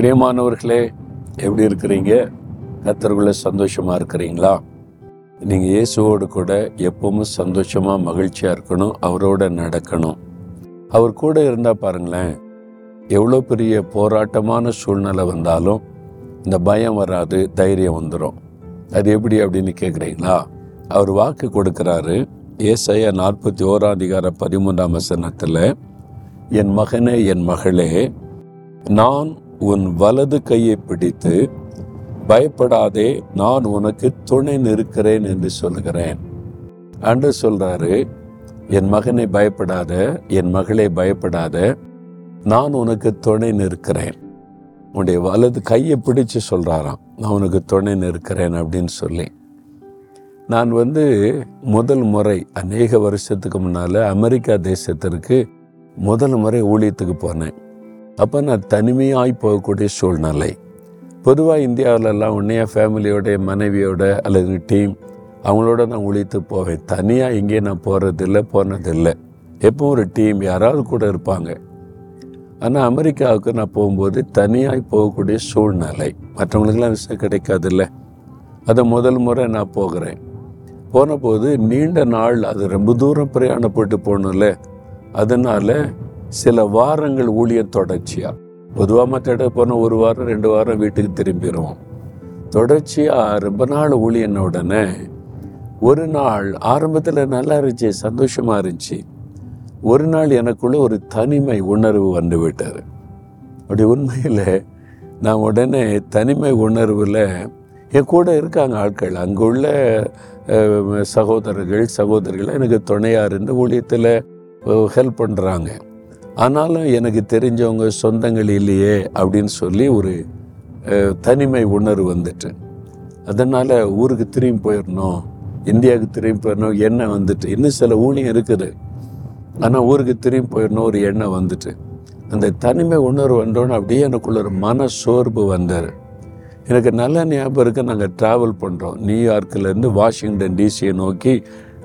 பிரியமானவர்களே எப்படி இருக்கிறீங்க? கத்தருக்குள்ள சந்தோஷமா இருக்கிறீங்களா? நீங்க இயேசுவோடு கூட எப்பவும் சந்தோஷமா மகிழ்ச்சியா இருக்கணும் அவரோட நடக்கணும். அவர் கூட இருந்தா பாருங்களேன் எவ்வளோ பெரிய போராட்டமான சூழ்நிலை வந்தாலும் இந்த பயம் வராது தைரியம் வந்துடும் அது எப்படி அப்படின்னு கேட்குறீங்களா? அவர் வாக்கு கொடுக்கிறாரு ஏசாயா நாற்பத்தி ஓராம் அதிகார பதிமூன்றாம் வசனத்தில் என் மகனே என் மகளே நான் உன் வலது கையை பிடித்து பயப்படாதே நான் உனக்கு துணை நிற்கிறேன் என்று சொல்கிறேன் அன்று சொல்றாரு என் மகனை பயப்படாத என் மகளை பயப்படாத நான் உனக்கு துணை நிற்கிறேன். உன்னுடைய வலது கையை பிடிச்சு சொல்றாராம் நான் உனக்கு துணை நிற்கிறேன் அப்படின்னு சொல்லி. நான் வந்து முதல் முறை அநேக வருஷத்துக்கு முன்னால அமெரிக்கா தேசத்திற்கு முதல் முறை ஊழியத்துக்கு போனேன். அப்போ நான் தனிமையாய் போகக்கூடிய சூழ்நிலை. பொதுவாக இந்தியாவிலலாம் உன்னையா ஃபேமிலியோட மனைவியோட அல்லது டீம் அவங்களோட நான் ஒழித்து போவேன். தனியாக எங்கேயும் நான் போகிறதில்ல போனதில்லை. எப்போ ஒரு டீம் யாராவது கூட இருப்பாங்க. ஆனால் அமெரிக்காவுக்கு நான் போகும்போது தனியாக போகக்கூடிய சூழ்நிலை. மற்றவங்களுக்கெல்லாம் விஷயம் கிடைக்காதுல்ல. அதை முதல் முறை நான் போகிறேன். போன போது நீண்ட நாள் அது ரொம்ப தூரம் பிரயாணப்பட்டு போகணும்ல. அதனால் சில வாரங்கள் ஊழியம் தொடர்ச்சியா? பொதுவாக மற்ற இடம் போனால் ஒரு வாரம் ரெண்டு வாரம் வீட்டுக்கு திரும்பிடுவோம் தொடர்ச்சியாக ரொம்ப நாள் ஊழியன உடனே ஒரு நாள் ஆரம்பத்தில் நல்லா இருந்துச்சு சந்தோஷமாக இருந்துச்சு. ஒரு நாள் எனக்குள்ள ஒரு தனிமை உணர்வு வந்து விட்டார் அப்படி உண்மையில் நான் உடனே தனிமை உணர்வில் என் கூட இருக்காங்க ஆட்கள் அங்கே உள்ள சகோதரர்கள் சகோதரிகள் எனக்கு துணையாக இருந்து ஊழியத்தில் ஹெல்ப் பண்ணுறாங்க ஆனாலும் எனக்கு தெரிஞ்சவங்க சொந்தங்கள் இல்லையே அப்படின்னு சொல்லி ஒரு தனிமை உணர்வு வந்துட்டு. அதனால் ஊருக்கு திரும்பி போயிடணும் இந்தியாவுக்கு திரும்பி போயிடணும் எண்ணம் வந்துட்டு. இன்னும் சில ஊழியம் இருக்குது. ஆனால் ஊருக்கு திரும்பி போயிடணும் ஒரு எண்ணம் வந்துட்டு. அந்த தனிமை உணர்வு வந்தோன்னு அப்படியே எனக்குள்ள ஒரு மன சோர்வு வந்தார் எனக்கு நல்ல ஞாபகம் இருக்குது நாங்கள் ட்ராவல் பண்ணுறோம் நியூயார்க்கிலேருந்து வாஷிங்டன் டிசியை நோக்கி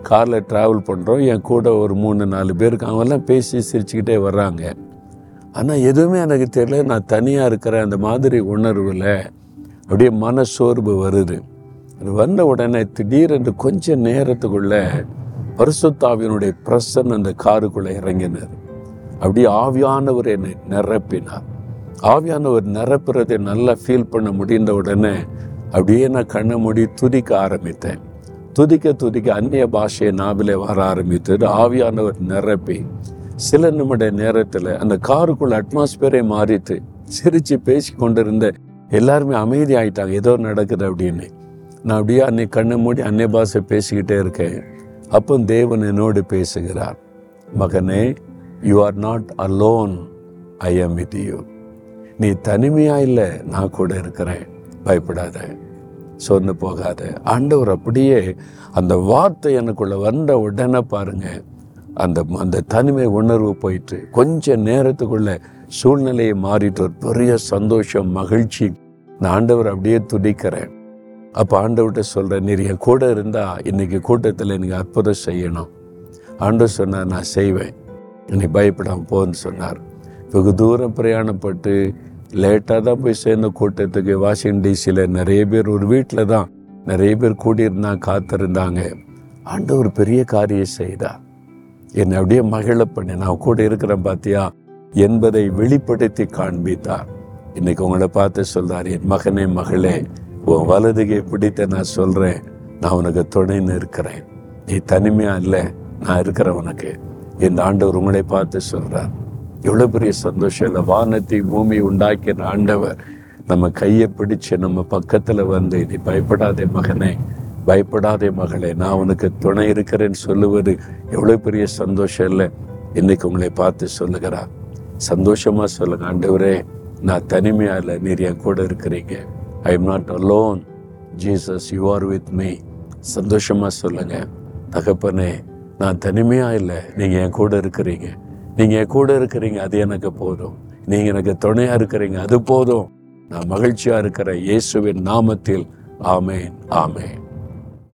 காரில் ட்ராவல் பண்ணுறோம் என் கூட ஒரு மூணு நாலு பேருக்கு அவங்கெல்லாம் பேசி சிரிச்சுக்கிட்டே வர்றாங்க. ஆனால் எதுவுமே எனக்கு தெரியல. நான் தனியாக இருக்கிற அந்த மாதிரி உணர்வில் அப்படியே மன சோர்வு வருது. அது வந்த உடனே திடீரென்று கொஞ்ச நேரத்துக்குள்ள பரிசுத்தாவினுடைய பிரசன் அந்த காருக்குள்ளே இறங்கினார். அப்படியே ஆவியானவர் என்னை நிரப்பினார். ஆவியானவர் நிரப்புறதை நல்லா ஃபீல் பண்ண முடிந்த உடனே அப்படியே நான் கண்ணை மூடி துதிக்க ஆரம்பித்தேன். துதிக்க துதிக்க அந்நிய பாஷையை நாவிலே வர ஆரம்பித்தது. ஆவியானவர் நிரப்பி சில நிமிட நேரத்தில் அந்த காருக்குள்ள அட்மாஸ்பியரை மாறிட்டு சிரித்து பேசி கொண்டிருந்த எல்லாருமே அமைதி ஆயிட்டாங்க ஏதோ நடக்குது அப்படின்னு. நான் அப்படியே அன்னை கண்ணை மூடி அன்னை பாஷை பேசிக்கிட்டே இருக்கேன். அப்போ தேவன் என்னோடு பேசுகிறார். மகனே you are not alone I am with you நீ தனிமையா இல்லை? நான் கூட இருக்கிறேன். பயப்படாத. சொன்னு போகாத. ஆண்டவர் அப்படியே அந்த வார்த்தை எனக்குள்ள வந்த உடனே பாருங்க. அந்த அந்த தனிமை உணர்வு போயிட்டு கொஞ்ச நேரத்துக்குள்ள சூழ்நிலையை மாறிட்டு ஒரு பெரிய சந்தோஷம் மகிழ்ச்சி. நான் ஆண்டவர் அப்படியே துடிக்கிறேன் அப்போ ஆண்டவர்கிட்ட சொல்கிறேன் நீர் என் கூட இருந்தால் இன்னைக்கு கூட்டத்தில் எனக்கு அற்புதம் செய்யணும். ஆண்டவர் சொன்னார் நான் செய்வேன். நீ பயப்படாம போன்னு சொன்னார். வெகு தூரம் பிரயாணப்பட்டு லேட்டாக தான் போய் சேர்ந்த கூட்டத்துக்கு வாஷிங்டன் டிசியில் நிறைய பேர் ஒரு வீட்டில் தான் நிறைய பேர் கூடியிருந்தாங்க காத்திருந்தாங்க. ஆண்டவர் பெரிய காரியம் செய்தார் என்னை அப்படியே மகிழ பண்ணி. நான் கூட இருக்கிறேன் பார்த்தியா என்பதை வெளிப்படுத்தி காண்பித்தார். இன்னைக்கு உங்களை பார்த்து சொல்றார் என் மகனே மகளே உன் வலதுகை பிடித்த நான் சொல்றேன். நான் உனக்கு துணைன்னு இருக்கிறேன் நீ தனிமையா இல்லை. நான் இருக்கிறேன் உனக்கு. இந்த ஆண்டவர் உங்களை பார்த்து சொல்கிறார் எவ்வளோ பெரிய சந்தோஷம். இல்லை வானத்தை பூமி உண்டாக்கின ஆண்டவர் நம்ம கையை பிடிச்சு நம்ம பக்கத்தில் வந்து நீ பயப்படாதே மகனே பயப்படாதே மகளே நான் உனக்கு துணை இருக்கிறேன்னு சொல்லுவது எவ்வளோ பெரிய சந்தோஷம் இல்லை. இன்னைக்கு உங்களை பார்த்து சொல்லுகிறா. சந்தோஷமாக சொல்லுங்க ஆண்டவரே நான் தனிமையாக இல்லை நீர் என் கூட இருக்கிறீங்க. I am not alone Jesus you are with me சந்தோஷமாக சொல்லுங்கள் தகப்பனே நான் தனிமையாக இல்லை நீங்கள் என் கூட இருக்கிறீங்க. நீங்கள் என் கூட இருக்கிறீங்க அது எனக்கு போதும். நீங்கள் எனக்கு துணையாக இருக்கிறீங்க அது போதும். நான் மகிழ்ச்சியாக இருக்கிற இயேசுவின் நாமத்தில் ஆமேன் ஆமேன்.